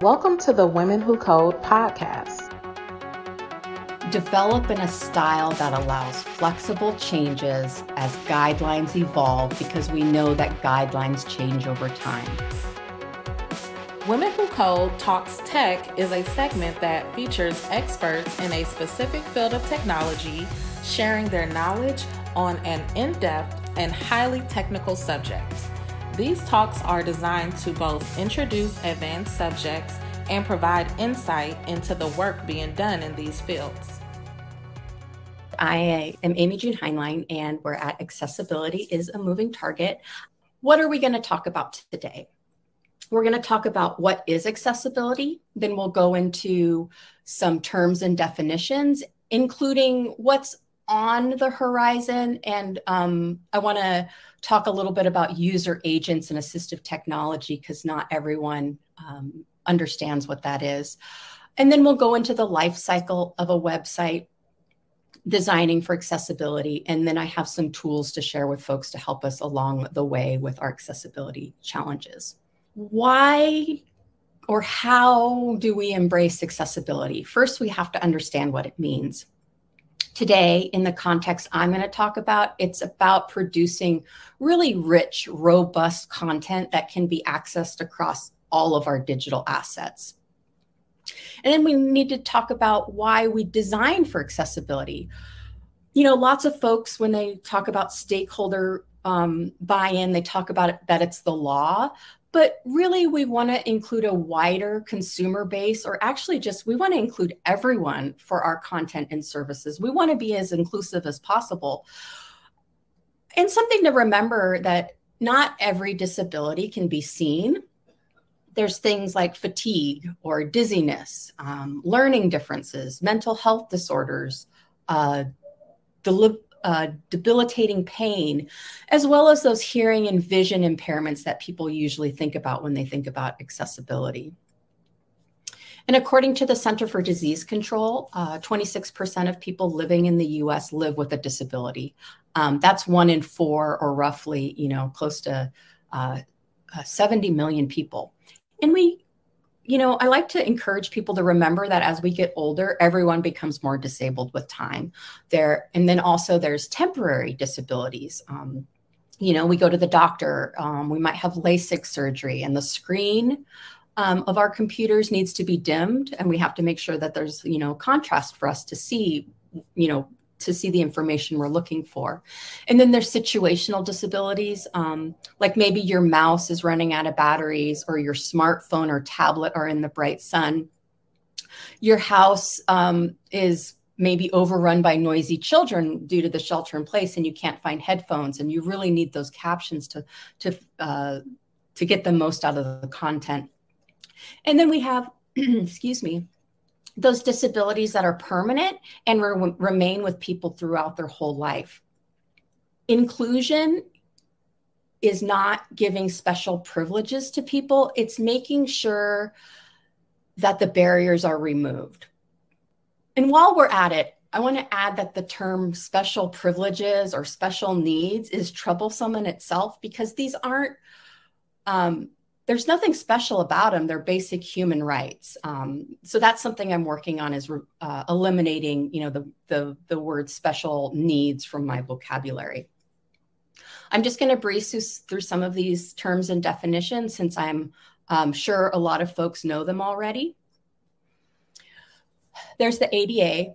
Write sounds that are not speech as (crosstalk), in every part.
Welcome to the Women Who Code podcast. Develop in a style that allows flexible changes as guidelines evolve because we know that guidelines change over time. Women Who Code Talks Tech is a segment that features experts in a specific field of technology sharing their knowledge on an in depth and highly technical subject. These talks are designed to both introduce advanced subjects and provide insight into the work being done in these fields. I am Amy June Hineline, and we're at Accessibility is a Moving Target. What are we going to talk about today? We're going to talk about what is accessibility. Then we'll go into some terms and definitions, including what's on the horizon. And um, I want to talk a little bit about user agents and assistive technology because not everyone um, understands what that is. And then we'll go into the life cycle of a website designing for accessibility. And then I have some tools to share with folks to help us along the way with our accessibility challenges. Why or how do we embrace accessibility? First, we have to understand what it means. Today, in the context I'm going to talk about, it's about producing really rich, robust content that can be accessed across all of our digital assets. And then we need to talk about why we design for accessibility. You know, lots of folks, when they talk about stakeholder um, buy in, they talk about it, that it's the law. But really, we want to include a wider consumer base, or actually, just we want to include everyone for our content and services. We want to be as inclusive as possible. And something to remember that not every disability can be seen. There's things like fatigue or dizziness, um, learning differences, mental health disorders, uh, uh, debilitating pain, as well as those hearing and vision impairments that people usually think about when they think about accessibility. And according to the Center for Disease Control, uh, 26% of people living in the US live with a disability. Um, that's one in four, or roughly, you know, close to uh, uh 70 million people. And we you know, I like to encourage people to remember that as we get older, everyone becomes more disabled with time. There, and then also there's temporary disabilities. Um, you know, we go to the doctor, um, we might have LASIK surgery, and the screen um, of our computers needs to be dimmed, and we have to make sure that there's, you know, contrast for us to see, you know, to see the information we're looking for. And then there's situational disabilities, um, like maybe your mouse is running out of batteries or your smartphone or tablet are in the bright sun. Your house um, is maybe overrun by noisy children due to the shelter in place and you can't find headphones and you really need those captions to, to, uh, to get the most out of the content. And then we have, (clears throat) excuse me, those disabilities that are permanent and re- remain with people throughout their whole life. Inclusion is not giving special privileges to people, it's making sure that the barriers are removed. And while we're at it, I want to add that the term special privileges or special needs is troublesome in itself because these aren't um, there's nothing special about them. They're basic human rights. Um, so that's something I'm working on is uh, eliminating, you know, the, the, the word special needs from my vocabulary. I'm just going to breeze through some of these terms and definitions since I'm um, sure a lot of folks know them already. There's the ADA,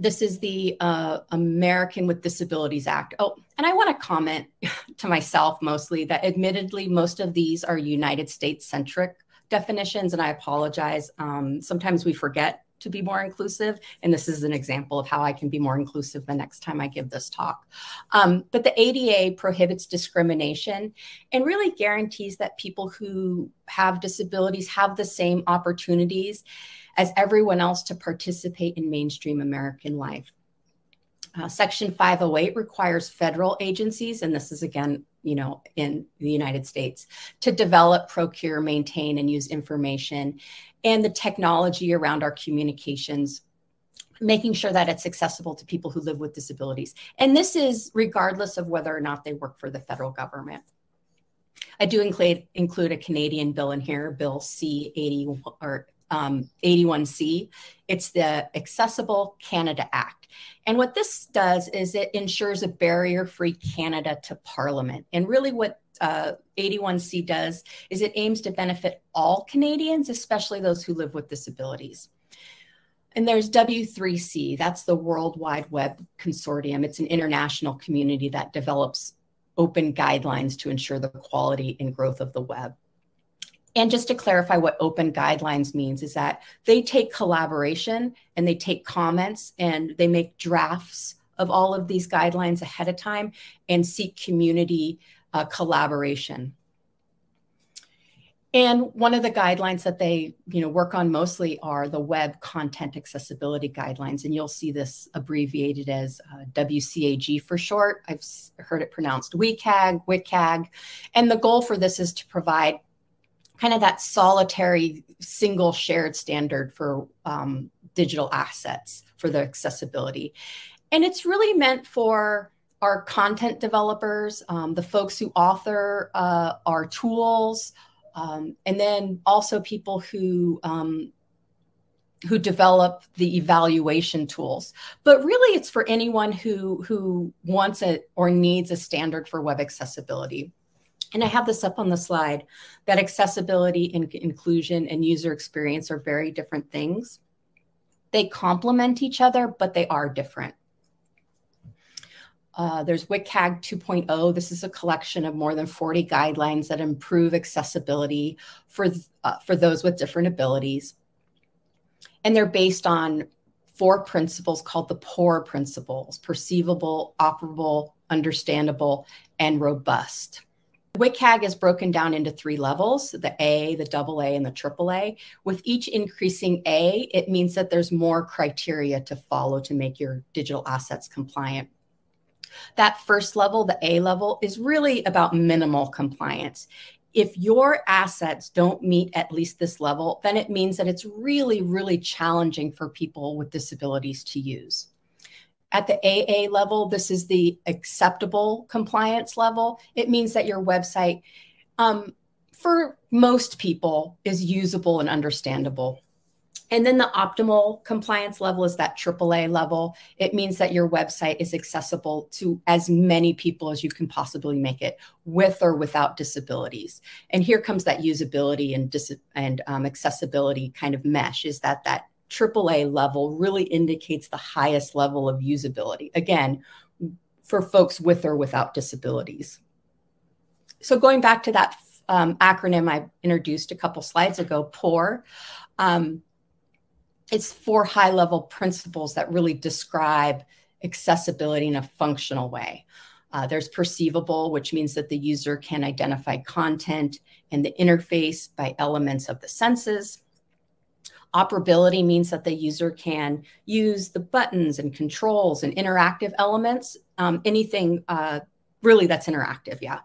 this is the uh, American with Disabilities Act. Oh, and I want to comment (laughs) to myself mostly that admittedly, most of these are United States centric definitions, and I apologize. Um, sometimes we forget to be more inclusive, and this is an example of how I can be more inclusive the next time I give this talk. Um, but the ADA prohibits discrimination and really guarantees that people who have disabilities have the same opportunities as everyone else to participate in mainstream American life. Uh, Section 508 requires federal agencies, and this is again, you know, in the United States, to develop, procure, maintain, and use information and the technology around our communications, making sure that it's accessible to people who live with disabilities. And this is regardless of whether or not they work for the federal government. I do include include a Canadian bill in here, Bill C eighty or um, 81C. It's the Accessible Canada Act. And what this does is it ensures a barrier free Canada to Parliament. And really, what uh, 81C does is it aims to benefit all Canadians, especially those who live with disabilities. And there's W3C, that's the World Wide Web Consortium. It's an international community that develops open guidelines to ensure the quality and growth of the web. And just to clarify what open guidelines means is that they take collaboration and they take comments and they make drafts of all of these guidelines ahead of time and seek community uh, collaboration. And one of the guidelines that they, you know, work on mostly are the web content accessibility guidelines, and you'll see this abbreviated as uh, WCAG for short. I've heard it pronounced WCAG, WCAG, and the goal for this is to provide kind of that solitary single shared standard for um, digital assets for the accessibility. And it's really meant for our content developers, um, the folks who author uh, our tools, um, and then also people who um, who develop the evaluation tools. But really, it's for anyone who who wants it or needs a standard for web accessibility and I have this up on the slide that accessibility and inclusion and user experience are very different things. They complement each other, but they are different. Uh, there's WCAG 2.0. This is a collection of more than 40 guidelines that improve accessibility for, uh, for those with different abilities. And they're based on four principles called the POUR principles perceivable, operable, understandable, and robust. WCAG is broken down into three levels the A, the double A, and the triple A. With each increasing A, it means that there's more criteria to follow to make your digital assets compliant. That first level, the A level, is really about minimal compliance. If your assets don't meet at least this level, then it means that it's really, really challenging for people with disabilities to use. At the AA level, this is the acceptable compliance level. It means that your website, um, for most people, is usable and understandable. And then the optimal compliance level is that AAA level. It means that your website is accessible to as many people as you can possibly make it, with or without disabilities. And here comes that usability and, dis- and um, accessibility kind of mesh. Is that that AAA level really indicates the highest level of usability. Again, for folks with or without disabilities. So going back to that um, acronym I introduced a couple slides ago, POUR, um, it's four high level principles that really describe accessibility in a functional way. Uh, there's perceivable, which means that the user can identify content and the interface by elements of the senses. Operability means that the user can use the buttons and controls and interactive elements, um, anything uh, really that's interactive, yeah.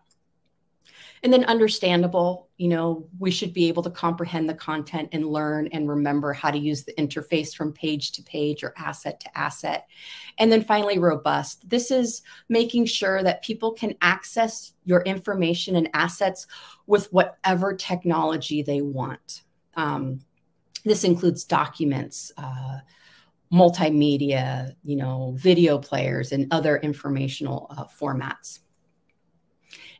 And then understandable, you know, we should be able to comprehend the content and learn and remember how to use the interface from page to page or asset to asset. And then finally, robust. This is making sure that people can access your information and assets with whatever technology they want. Um, this includes documents, uh, multimedia, you know, video players, and other informational uh, formats.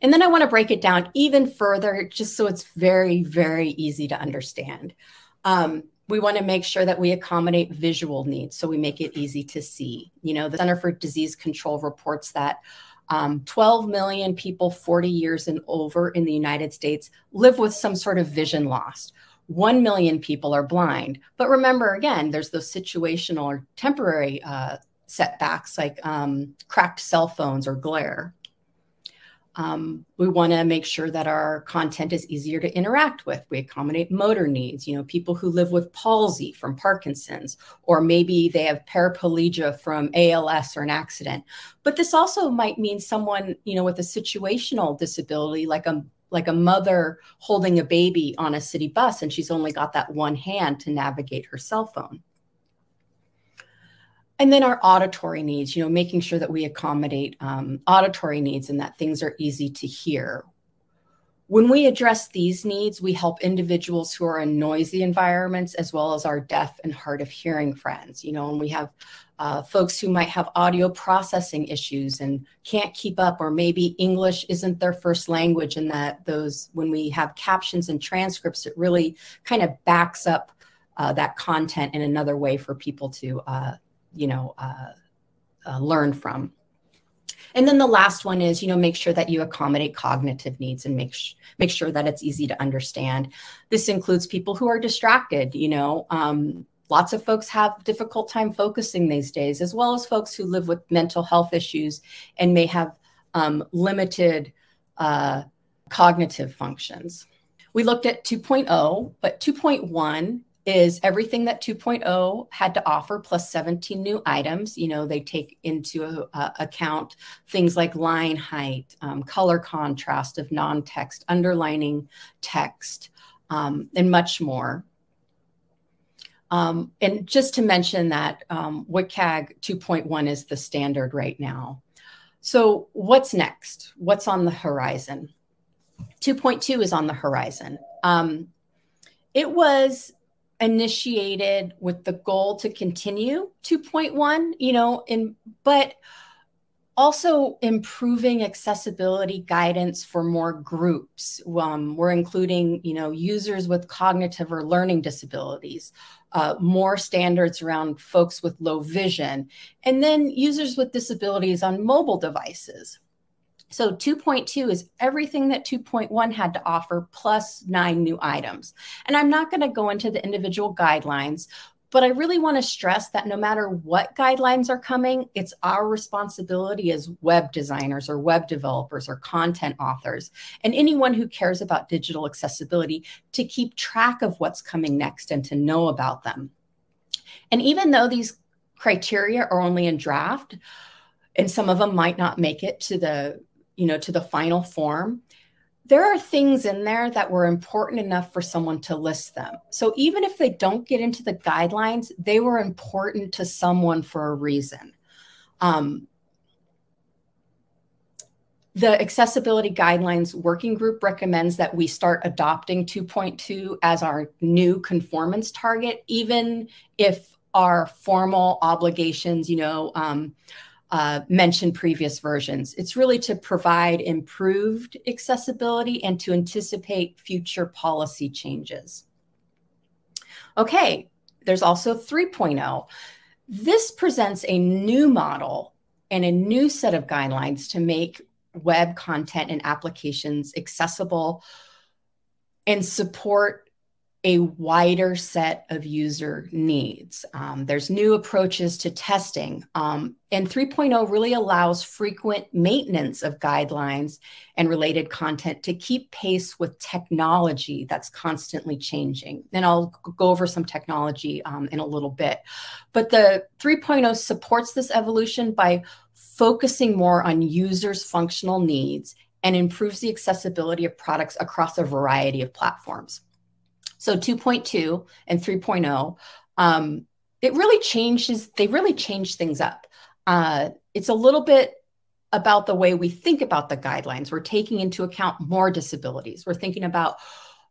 And then I want to break it down even further, just so it's very, very easy to understand. Um, we want to make sure that we accommodate visual needs, so we make it easy to see. You know, the Center for Disease Control reports that um, 12 million people 40 years and over in the United States live with some sort of vision loss 1 million people are blind. But remember, again, there's those situational or temporary uh, setbacks like um, cracked cell phones or glare. Um, we want to make sure that our content is easier to interact with. We accommodate motor needs, you know, people who live with palsy from Parkinson's, or maybe they have paraplegia from ALS or an accident. But this also might mean someone, you know, with a situational disability, like a like a mother holding a baby on a city bus and she's only got that one hand to navigate her cell phone. And then our auditory needs, you know, making sure that we accommodate um, auditory needs and that things are easy to hear. When we address these needs, we help individuals who are in noisy environments as well as our deaf and hard of hearing friends. You know, and we have uh, folks who might have audio processing issues and can't keep up, or maybe English isn't their first language, and that those, when we have captions and transcripts, it really kind of backs up uh, that content in another way for people to, uh, you know, uh, uh, learn from. And then the last one is, you know, make sure that you accommodate cognitive needs and make sh- make sure that it's easy to understand. This includes people who are distracted. You know, um, lots of folks have difficult time focusing these days, as well as folks who live with mental health issues and may have um, limited uh, cognitive functions. We looked at 2.0, but 2.1 is everything that 2.0 had to offer plus 17 new items. You know, they take into uh, account things like line height, um, color contrast of non text, underlining text, um, and much more. Um, and just to mention that um, WCAG 2.1 is the standard right now. So, what's next? What's on the horizon? 2.2 is on the horizon. Um, it was initiated with the goal to continue 2.1 you know in but also improving accessibility guidance for more groups um, we're including you know users with cognitive or learning disabilities uh, more standards around folks with low vision and then users with disabilities on mobile devices so 2.2 is everything that 2.1 had to offer plus nine new items. And I'm not going to go into the individual guidelines, but I really want to stress that no matter what guidelines are coming, it's our responsibility as web designers or web developers or content authors and anyone who cares about digital accessibility to keep track of what's coming next and to know about them. And even though these criteria are only in draft, and some of them might not make it to the you know, to the final form, there are things in there that were important enough for someone to list them. So even if they don't get into the guidelines, they were important to someone for a reason. Um, the accessibility guidelines working group recommends that we start adopting 2.2 as our new conformance target, even if our formal obligations, you know, um, uh, previous versions. It's really to provide improved accessibility and to anticipate future policy changes. Okay, there's also 3.0. This presents a new model and a new set of guidelines to make web content and applications accessible and support a wider set of user needs. Um, there's new approaches to testing. Um, and 3.0 really allows frequent maintenance of guidelines and related content to keep pace with technology that's constantly changing. And I'll go over some technology um, in a little bit. But the 3.0 supports this evolution by focusing more on users' functional needs and improves the accessibility of products across a variety of platforms. So 2.2 and 3.0, um, it really changes, they really change things up. Uh, it's a little bit about the way we think about the guidelines. We're taking into account more disabilities. We're thinking about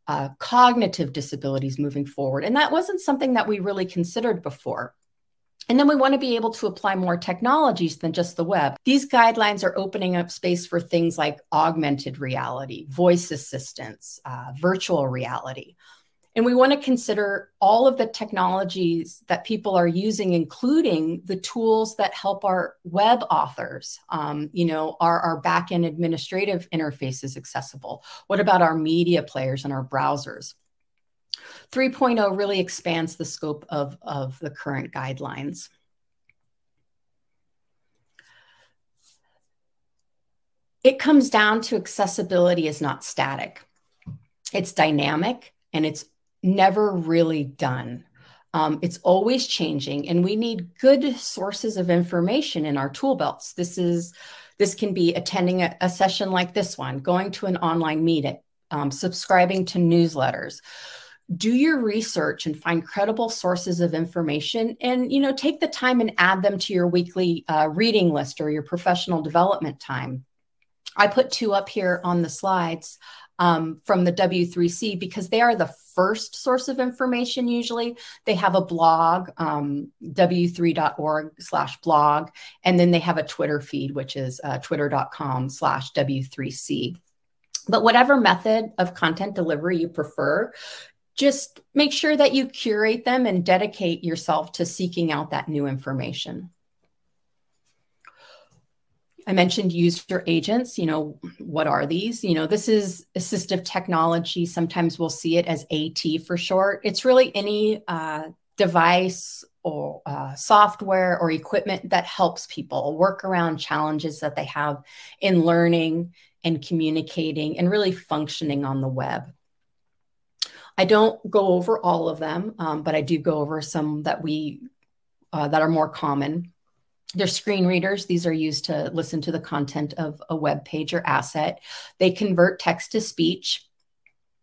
uh, cognitive disabilities moving forward. And that wasn't something that we really considered before. And then we want to be able to apply more technologies than just the web. These guidelines are opening up space for things like augmented reality, voice assistance, uh, virtual reality. And we want to consider all of the technologies that people are using, including the tools that help our web authors. Um, you know, are our backend administrative interfaces accessible? What about our media players and our browsers? 3.0 really expands the scope of, of the current guidelines. It comes down to accessibility is not static. It's dynamic and it's never really done. Um, it's always changing, and we need good sources of information in our tool belts. This is this can be attending a, a session like this one, going to an online meeting, um, subscribing to newsletters. Do your research and find credible sources of information, and you know take the time and add them to your weekly uh, reading list or your professional development time. I put two up here on the slides. Um, from the W3C because they are the first source of information usually. They have a blog, um, w3.org slash blog, and then they have a Twitter feed, which is uh, twitter.com slash W3C. But whatever method of content delivery you prefer, just make sure that you curate them and dedicate yourself to seeking out that new information. I mentioned user agents. You know, what are these? You know, this is assistive technology. Sometimes we'll see it as AT for short. It's really any uh, device or uh, software or equipment that helps people work around challenges that they have in learning and communicating and really functioning on the web. I don't go over all of them, um, but I do go over some that we uh, that are more common. They're screen readers. These are used to listen to the content of a web page or asset. They convert text to speech,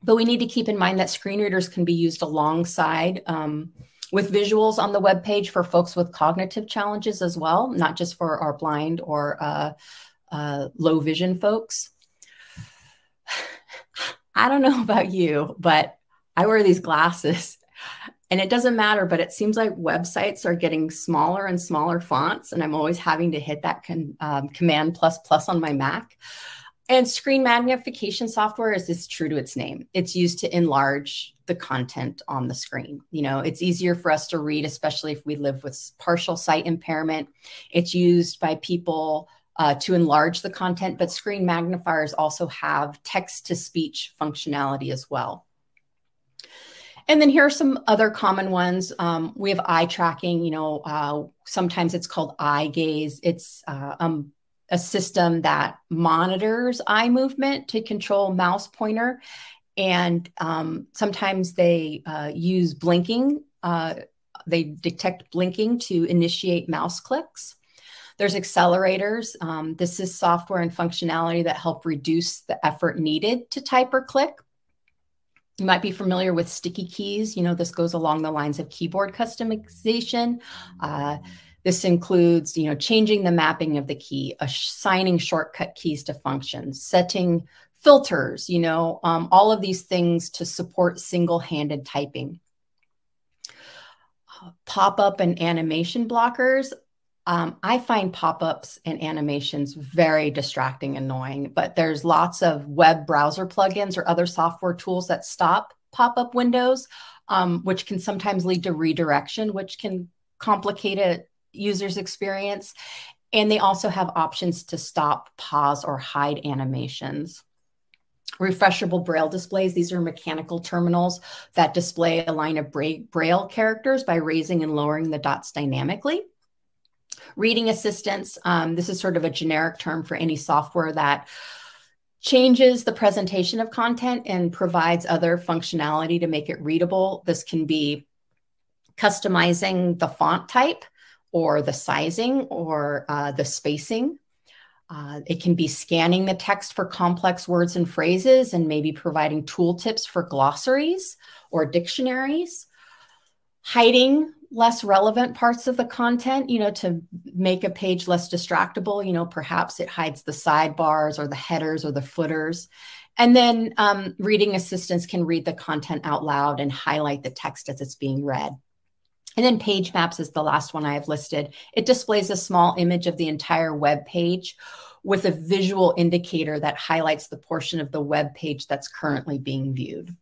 but we need to keep in mind that screen readers can be used alongside um, with visuals on the web page for folks with cognitive challenges as well, not just for our blind or uh, uh, low vision folks. (sighs) I don't know about you, but I wear these glasses and it doesn't matter, but it seems like websites are getting smaller and smaller fonts, and I'm always having to hit that con, um, command plus plus on my Mac. And screen magnification software is, true to its name. It's used to enlarge the content on the screen. You know, it's easier for us to read, especially if we live with partial sight impairment. It's used by people uh, to enlarge the content, but screen magnifiers also have text to speech functionality as well. And then here are some other common ones. Um, we have eye tracking. You know, uh, sometimes it's called eye gaze. It's uh, um, a system that monitors eye movement to control mouse pointer. And um, sometimes they uh, use blinking. Uh, they detect blinking to initiate mouse clicks. There's accelerators. Um, this is software and functionality that help reduce the effort needed to type or click you might be familiar with sticky keys. You know, this goes along the lines of keyboard customization. Uh, this includes, you know, changing the mapping of the key, assigning shortcut keys to functions, setting filters, you know, um, all of these things to support single-handed typing. Uh, Pop-up and animation blockers. Um, I find pop-ups and animations very distracting, and annoying, but there's lots of web browser plugins or other software tools that stop pop-up windows, um, which can sometimes lead to redirection, which can complicate a user's experience. And they also have options to stop, pause, or hide animations. Refreshable braille displays. These are mechanical terminals that display a line of braille characters by raising and lowering the dots dynamically. Reading assistance, um, this is sort of a generic term for any software that changes the presentation of content and provides other functionality to make it readable. This can be customizing the font type or the sizing or uh, the spacing. Uh, it can be scanning the text for complex words and phrases and maybe providing tooltips for glossaries or dictionaries. Hiding less relevant parts of the content, you know, to make a page less distractible. You know, perhaps it hides the sidebars or the headers or the footers. And then um, reading assistants can read the content out loud and highlight the text as it's being read. And then page maps is the last one I have listed. It displays a small image of the entire web page with a visual indicator that highlights the portion of the web page that's currently being viewed.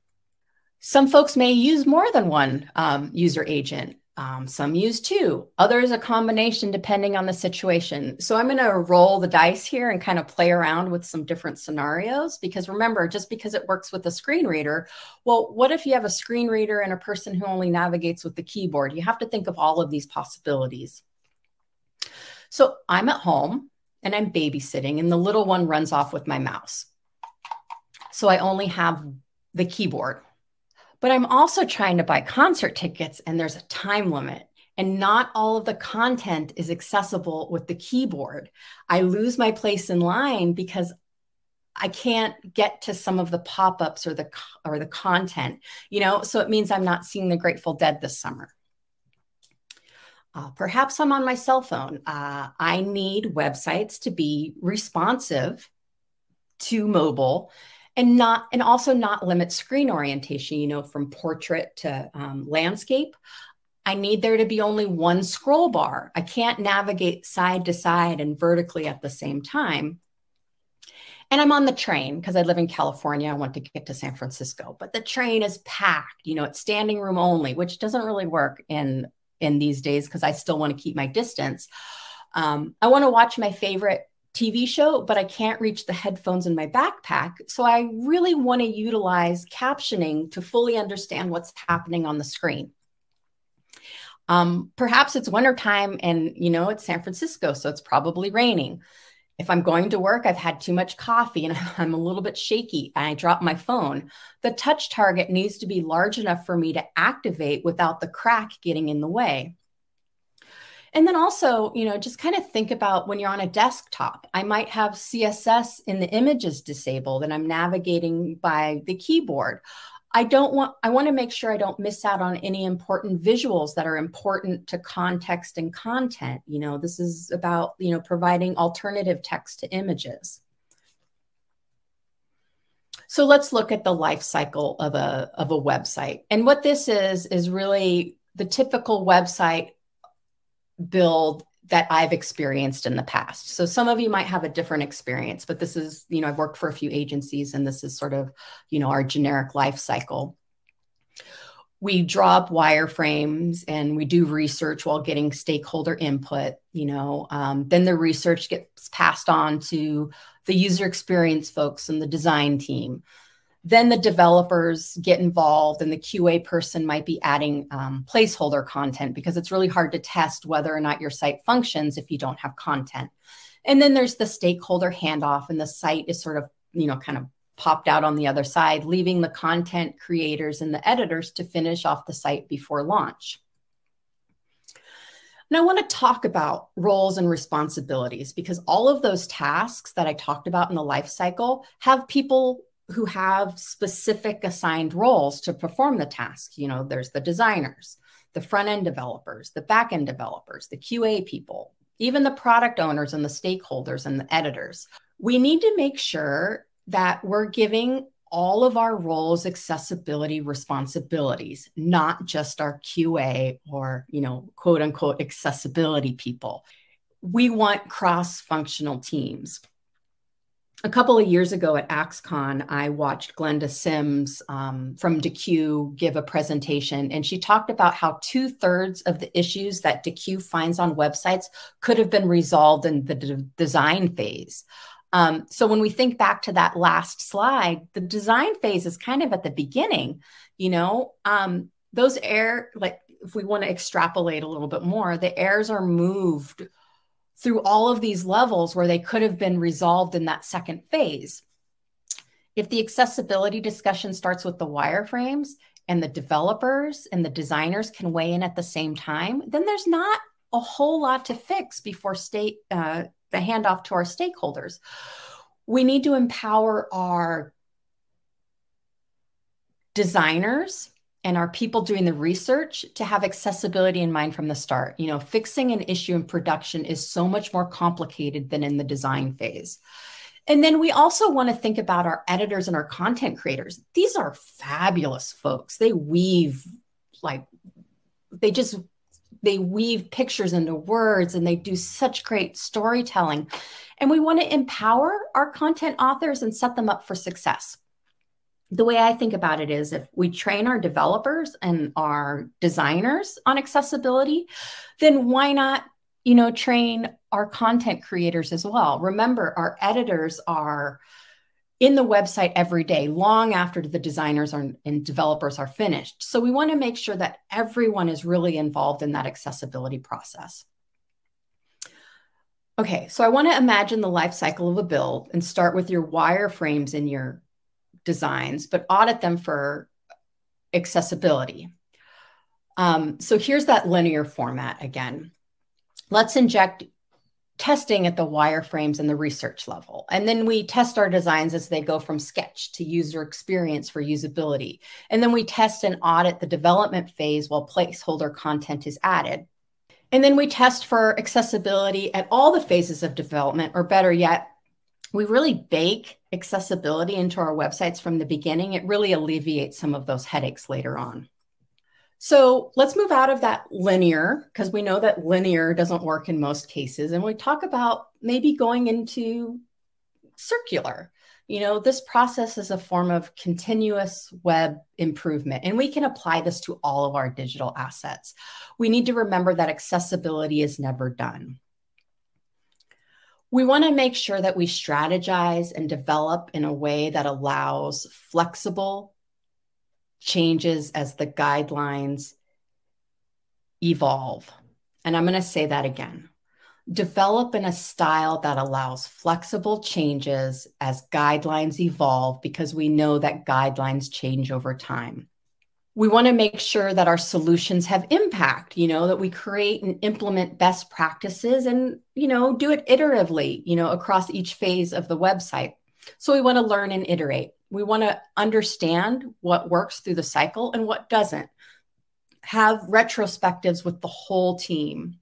Some folks may use more than one um, user agent. Um, some use two, others a combination depending on the situation. So I'm going to roll the dice here and kind of play around with some different scenarios because remember, just because it works with a screen reader, well, what if you have a screen reader and a person who only navigates with the keyboard? You have to think of all of these possibilities. So I'm at home and I'm babysitting, and the little one runs off with my mouse. So I only have the keyboard but I'm also trying to buy concert tickets and there's a time limit. And not all of the content is accessible with the keyboard. I lose my place in line because I can't get to some of the pop-ups or the or the content, you know. So it means I'm not seeing the Grateful Dead this summer. Uh, perhaps I'm on my cell phone. Uh, I need websites to be responsive to mobile and not and also not limit screen orientation you know from portrait to um, landscape. I need there to be only one scroll bar. I can't navigate side to side and vertically at the same time. And i'm on the train because i live in california. I want to get to san francisco but the train is packed you know it's standing room only which doesn't really work in in these days because i still want to keep my distance. Um, i want to watch my favorite TV show, but I can't reach the headphones in my backpack. So I really want to utilize captioning to fully understand what's happening on the screen. Um, perhaps it's wintertime and you know it's San Francisco, so it's probably raining. If I'm going to work, I've had too much coffee and (laughs) I'm a little bit shaky and I drop my phone. The touch target needs to be large enough for me to activate without the crack getting in the way. And then also, you know, just kind of think about when you're on a desktop. I might have CSS in the images disabled and I'm navigating by the keyboard. I don't want, I want to make sure I don't miss out on any important visuals that are important to context and content. You know, this is about, you know, providing alternative text to images. So let's look at the life cycle of a, of a website. And what this is, is really the typical website build that I've experienced in the past. So some of you might have a different experience, but this is, you know, I've worked for a few agencies and this is sort of, you know, our generic life cycle. We drop wireframes and we do research while getting stakeholder input, you know, um, then the research gets passed on to the user experience folks and the design team then the developers get involved and the qa person might be adding um, placeholder content because it's really hard to test whether or not your site functions if you don't have content. And then there's the stakeholder handoff and the site is sort of you know kind of popped out on the other side leaving the content creators and the editors to finish off the site before launch. And I want to talk about roles and responsibilities because all of those tasks that I talked about in the life cycle have people who have specific assigned roles to perform the task. You know, there's the designers, the front end developers, the back end developers, the QA people, even the product owners and the stakeholders and the editors. We need to make sure that we're giving all of our roles accessibility responsibilities, not just our QA or, you know, quote unquote accessibility people. We want cross functional teams a couple of years ago at axe-con, I watched Glenda Sims um, from Deque give a presentation, and she talked about how two thirds of the issues that Deque finds on websites could have been resolved in the de design phase. Um, so when we think back to that last slide, the design phase is kind of at the beginning. You know, um, those air like if we want to extrapolate a little bit more, the errors are moved through all of these levels where they could have been resolved in that second phase. If the accessibility discussion starts with the wireframes and the developers and the designers can weigh in at the same time, then there's not a whole lot to fix before state uh, the handoff to our stakeholders. We need to empower our designers and our people doing the research to have accessibility in mind from the start. You know, fixing an issue in production is so much more complicated than in the design phase. And then we also want to think about our editors and our content creators. These are fabulous folks. They weave like they just they weave pictures into words and they do such great storytelling. And we want to empower our content authors and set them up for success the way I think about it is if we train our developers and our designers on accessibility, then why not, you know, train our content creators as well? Remember, our editors are in the website every day, long after the designers are, and developers are finished. So we want to make sure that everyone is really involved in that accessibility process. Okay, so I want to imagine the life cycle of a build and start with your wireframes in your designs, but audit them for accessibility. Um, so here's that linear format again. Let's inject testing at the wireframes and the research level. And then we test our designs as they go from sketch to user experience for usability. And then we test and audit the development phase while placeholder content is added. And then we test for accessibility at all the phases of development, or better yet, we really bake accessibility into our websites from the beginning, it really alleviates some of those headaches later on. So let's move out of that linear because we know that linear doesn't work in most cases. And we talk about maybe going into circular. You know, this process is a form of continuous web improvement, and we can apply this to all of our digital assets. We need to remember that accessibility is never done. We want to make sure that we strategize and develop in a way that allows flexible changes as the guidelines evolve. And I'm going to say that again. Develop in a style that allows flexible changes as guidelines evolve because we know that guidelines change over time. We want to make sure that our solutions have impact, you know, that we create and implement best practices and, you know, do it iteratively, you know, across each phase of the website. So we want to learn and iterate. We want to understand what works through the cycle and what doesn't. Have retrospectives with the whole team.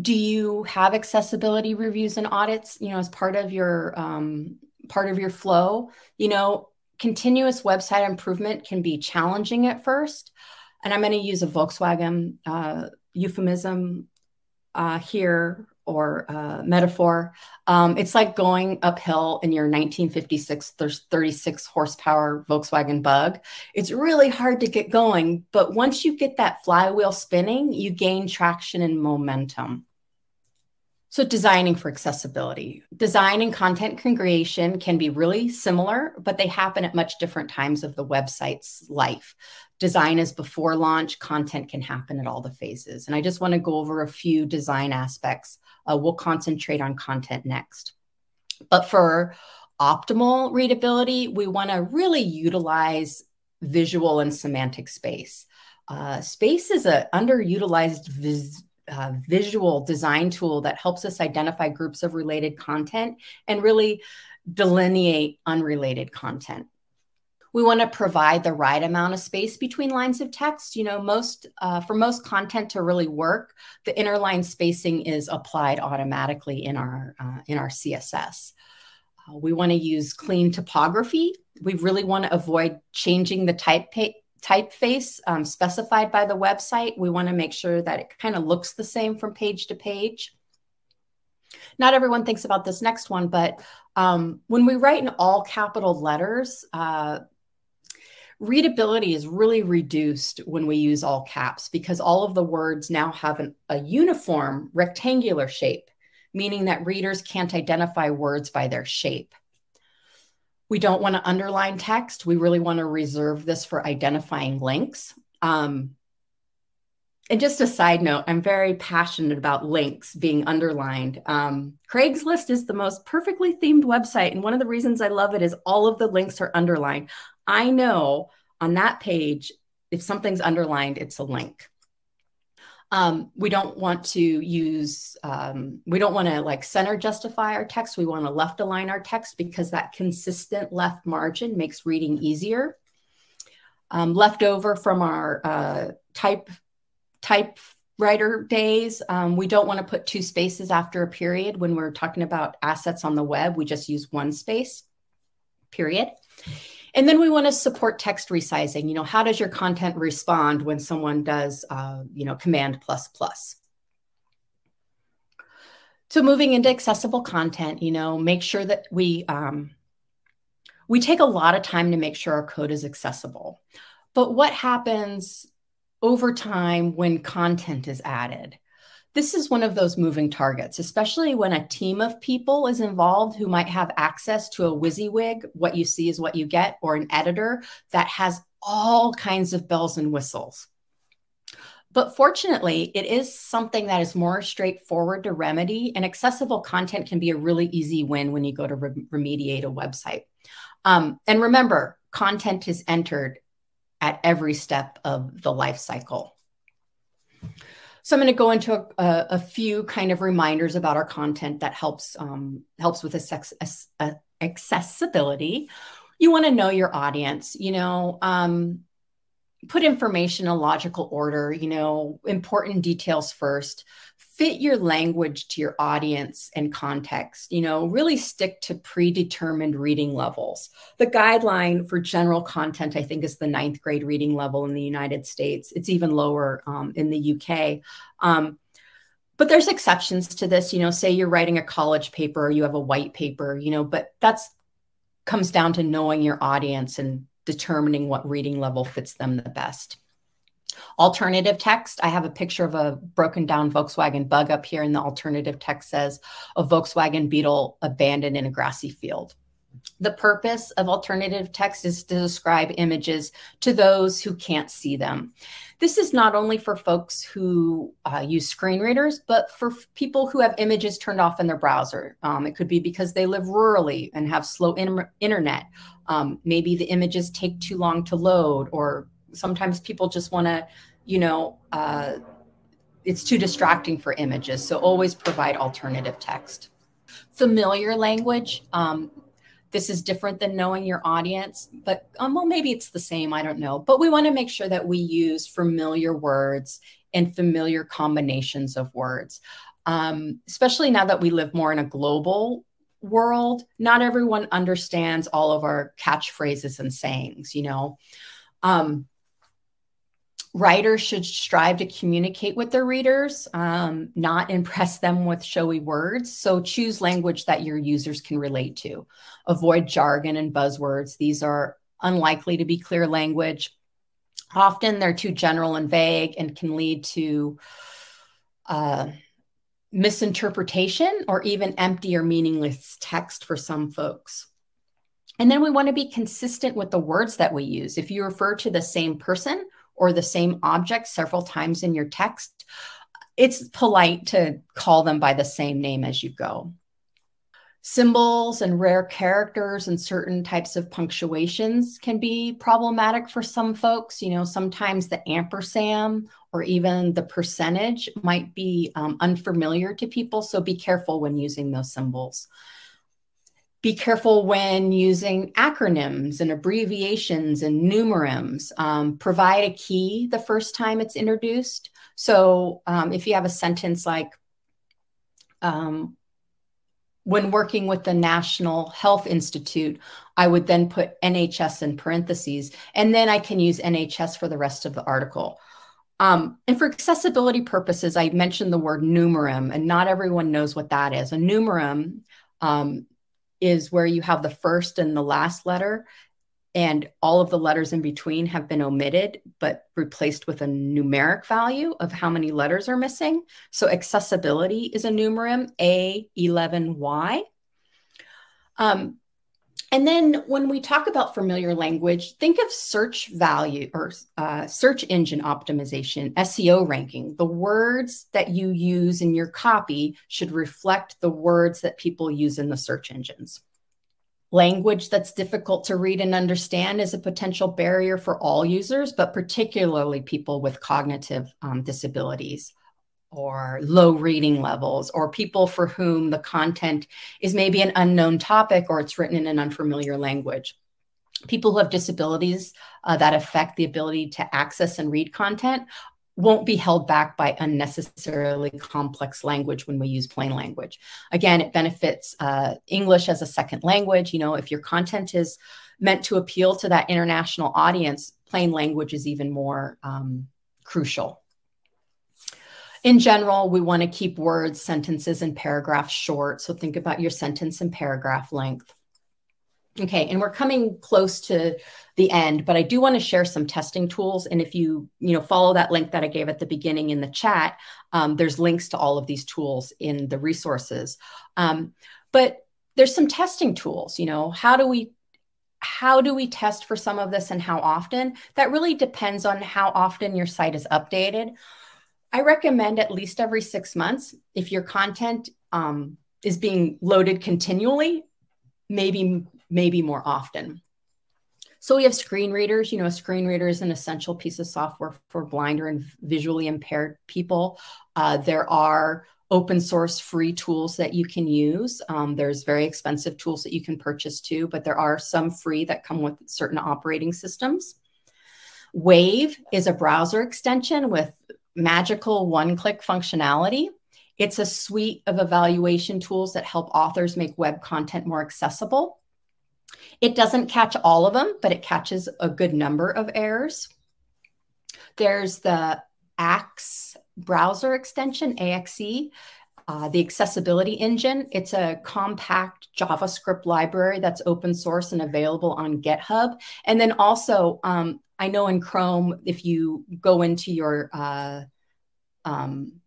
Do you have accessibility reviews and audits, you know, as part of your um, part of your flow? You know, continuous website improvement can be challenging at first. And I'm going to use a Volkswagen uh, euphemism uh, here or uh, metaphor. Um, it's like going uphill in your 1956 36 horsepower Volkswagen Bug. It's really hard to get going, but once you get that flywheel spinning, you gain traction and momentum. So, designing for accessibility. Design and content creation can be really similar, but they happen at much different times of the website's life. Design is before launch, content can happen at all the phases. And I just want to go over a few design aspects uh, we'll concentrate on content next. But for optimal readability, we want to really utilize visual and semantic space. Uh, space is an underutilized vis- uh, visual design tool that helps us identify groups of related content and really delineate unrelated content we want to provide the right amount of space between lines of text. You know, most uh, for most content to really work, the interline spacing is applied automatically in our uh, in our CSS. Uh, we want to use clean typography. We really want to avoid changing the type typeface um, specified by the website. We want to make sure that it kind of looks the same from page to page. Not everyone thinks about this next one, but um, when we write in all capital letters, uh, readability is really reduced when we use all caps because all of the words now have an, a uniform rectangular shape, meaning that readers can't identify words by their shape. We don't want to underline text. We really want to reserve this for identifying links. Um, and just a side note, I'm very passionate about links being underlined. Um, Craigslist is the most perfectly themed website. And one of the reasons I love it is all of the links are underlined. I know on that page, if something's underlined, it's a link. Um, we don't want to use, um, we don't want to like center justify our text. We want to left align our text because that consistent left margin makes reading easier. Um, left over from our uh, type typewriter days, um, we don't want to put two spaces after a period when we're talking about assets on the web. We just use one space, period. And then we want to support text resizing. You know, how does your content respond when someone does, uh, you know, command plus plus? So moving into accessible content, you know, make sure that we um, we take a lot of time to make sure our code is accessible. But what happens over time when content is added? This is one of those moving targets, especially when a team of people is involved who might have access to a WYSIWYG, what you see is what you get, or an editor that has all kinds of bells and whistles. But fortunately, it is something that is more straightforward to remedy, and accessible content can be a really easy win when you go to re- remediate a website. Um, and remember, content is entered at every step of the life cycle. So I'm going to go into a, a, a, few kind of reminders about our content that helps um, helps with accessibility. You want to know your audience. You know, um, put information in logical order, you know, important details first. Fit your language to your audience and context. You know, really stick to predetermined reading levels. The guideline for general content, I think, is the ninth grade reading level in the United States. It's even lower um, in the UK. Um, but there's exceptions to this you know say you're writing a college paper or you have a white paper you know but that's comes down to knowing your audience and determining what reading level fits them the best. Alternative text, I have a picture of a broken down Volkswagen bug up here, and the alternative text says a Volkswagen Beetle abandoned in a grassy field. The purpose of alternative text is to describe images to those who can't see them. This is not only for folks who uh, use screen readers, but for people who have images turned off in their browser. Um, it could be because they live rurally and have slow in internet. Um, maybe the images take too long to load, or sometimes people just want to, you know, uh, it's too distracting for images. So always provide alternative text. Familiar language. Um, this is different than knowing your audience, but um, well, maybe it's the same. I don't know. But we want to make sure that we use familiar words and familiar combinations of words, um, especially now that we live more in a global world. Not everyone understands all of our catchphrases and sayings, you know. Um, writers should strive to communicate with their readers, um, not impress them with showy words. So choose language that your users can relate to. Avoid jargon and buzzwords. These are unlikely to be clear language. Often they're too general and vague and can lead to uh, misinterpretation or even empty or meaningless text for some folks. And then we want to be consistent with the words that we use. If you refer to the same person or the same object several times in your text, it's polite to call them by the same name as you go. Symbols and rare characters and certain types of punctuations can be problematic for some folks. You know, sometimes the ampersand or even the percentage might be um, unfamiliar to people. So be careful when using those symbols. Be careful when using acronyms and abbreviations and numeronyms. Um, provide a key the first time it's introduced. So um, if you have a sentence like, um, when working with the National Health Institute, I would then put NHS in parentheses, and then I can use NHS for the rest of the article. Um, and for accessibility purposes, I mentioned the word numeronym, and not everyone knows what that is. A numeronym um, is where you have the first and the last letter, and all of the letters in between have been omitted but replaced with a numeric value of how many letters are missing. So accessibility is a numeronym A11Y. Um, and then when we talk about familiar language, think of search value or uh, search engine optimization, SEO ranking. The words that you use in your copy should reflect the words that people use in the search engines. Language that's difficult to read and understand is a potential barrier for all users, but particularly people with cognitive um, disabilities or low reading levels or people for whom the content is maybe an unknown topic or it's written in an unfamiliar language. People who have disabilities uh, that affect the ability to access and read content won't be held back by unnecessarily complex language when we use plain language. Again, it benefits uh, English as a second language. You know, if your content is meant to appeal to that international audience, plain language is even more um, crucial in general, we want to keep words, sentences, and paragraphs short. So think about your sentence and paragraph length. Okay, and we're coming close to the end, but I do want to share some testing tools. And if you, you know, follow that link that I gave at the beginning in the chat, um, there's links to all of these tools in the resources. Um, but there's some testing tools. You know, how do we how do we test for some of this and how often? That really depends on how often your site is updated. I recommend at least every six months. If your content um, is being loaded continually, maybe maybe more often. So we have screen readers. You know, a screen reader is an essential piece of software for blind or visually impaired people. Uh, there are open source free tools that you can use. Um, there's very expensive tools that you can purchase too, but there are some free that come with certain operating systems. Wave is a browser extension with magical one click functionality. It's a suite of evaluation tools that help authors make web content more accessible. It doesn't catch all of them, but it catches a good number of errors. There's the Axe browser extension, AXE, uh, the accessibility engine. It's a compact JavaScript library that's open source and available on GitHub. And then also, um, I know in Chrome, if you go into your uh, um,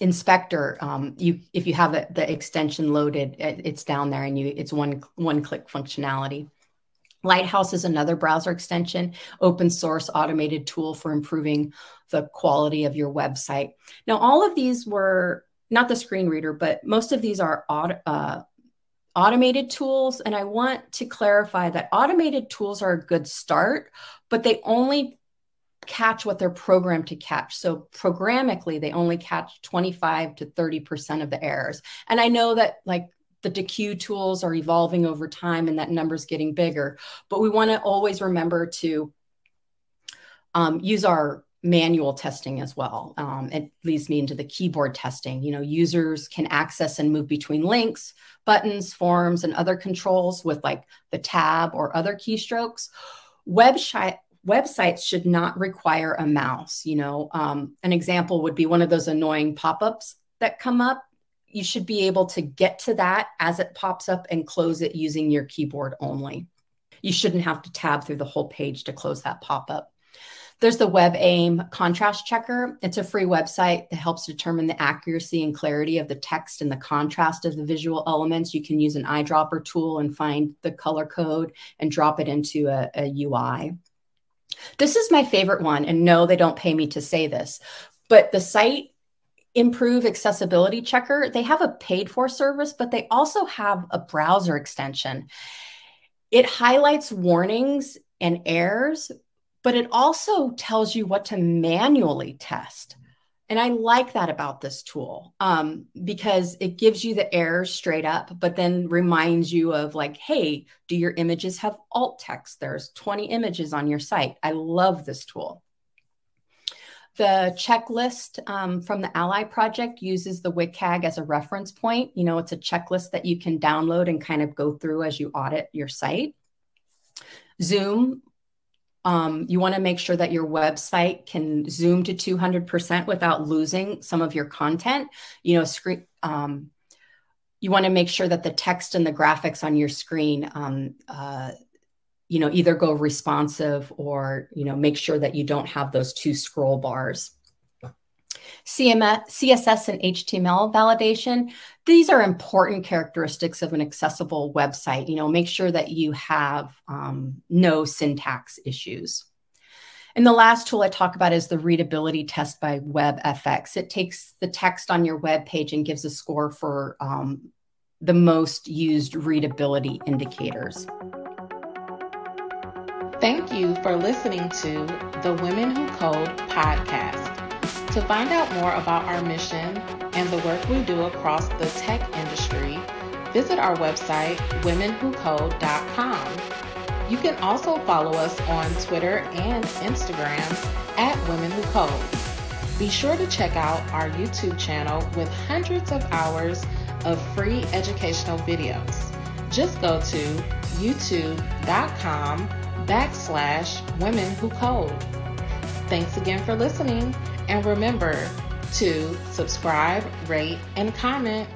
inspector um, you if you have the extension loaded it, it's down there and you it's one one click functionality. Lighthouse is another browser extension open source automated tool for improving the quality of your website. Now all of these were not the screen reader but most of these are auto, uh, automated tools and i want to clarify that automated tools are a good start but they only catch what they're programmed to catch. So programmatically, they only catch 25 to 30% of the errors. And I know that like the Deque tools are evolving over time and that number's getting bigger, but we want to always remember to um, use our manual testing as well. Um, it leads me into the keyboard testing. You know, users can access and move between links, buttons, forms, and other controls with like the tab or other keystrokes. Website websites should not require a mouse. You know, um, an example would be one of those annoying pop ups that come up. You should be able to get to that as it pops up and close it using your keyboard only. You shouldn't have to tab through the whole page to close that pop up. There's the WebAIM contrast checker. It's a free website that helps determine the accuracy and clarity of the text and the contrast of the visual elements. You can use an eyedropper tool and find the color code and drop it into a, a UI. This is my favorite one. And no, they don't pay me to say this, but the site improve accessibility checker they have a paid for service but they also have a browser extension it highlights warnings and errors but it also tells you what to manually test and I like that about this tool um, because it gives you the errors straight up, but then reminds you of like, hey, do your images have alt text? There's 20 images on your site. I love this tool. The checklist um, from the A11Y project uses the WCAG as a reference point. You know, it's a checklist that you can download and kind of go through as you audit your site. Zoom um, you want to make sure that your website can zoom to 200% without losing some of your content. You know, screen. Um, you want to make sure that the text and the graphics on your screen, um, uh, you know, either go responsive or you know, make sure that you don't have those two scroll bars. CSS and HTML validation. These are important characteristics of an accessible website. You know, make sure that you have um, no syntax issues. And the last tool I talk about is the readability test by WebFX. It takes the text on your web page and gives a score for um, the most used readability indicators. Thank you for listening to the Women Who Code podcast. To find out more about our mission and the work we do across the tech industry, visit our website, womenwhocode.com. You can also follow us on Twitter and Instagram at Women Who Code. Be sure to check out our YouTube channel with hundreds of hours of free educational videos. Just go to youtube.com backslash women who code. Thanks again for listening. And remember to subscribe, rate, and comment